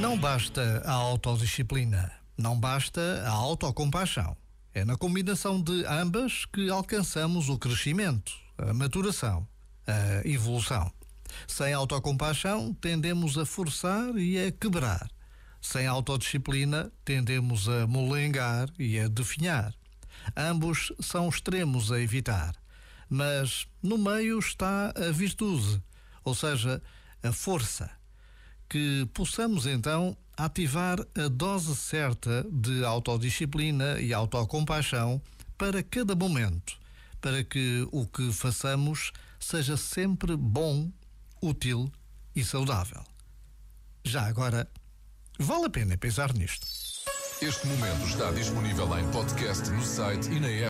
Não basta a autodisciplina, não basta a autocompaixão. É na combinação de ambas que alcançamos o crescimento, a maturação, a evolução. Sem autocompaixão, tendemos a forçar e a quebrar. Sem autodisciplina, tendemos a molengar e a definhar. Ambos são extremos a evitar. Mas no meio está a virtude, ou seja, a força. Que possamos então ativar a dose certa de autodisciplina e autocompaixão para cada momento, para que o que façamos seja sempre bom, útil e saudável. Já agora, vale a pena pensar nisto. Este momento está disponível em podcast no site e na app.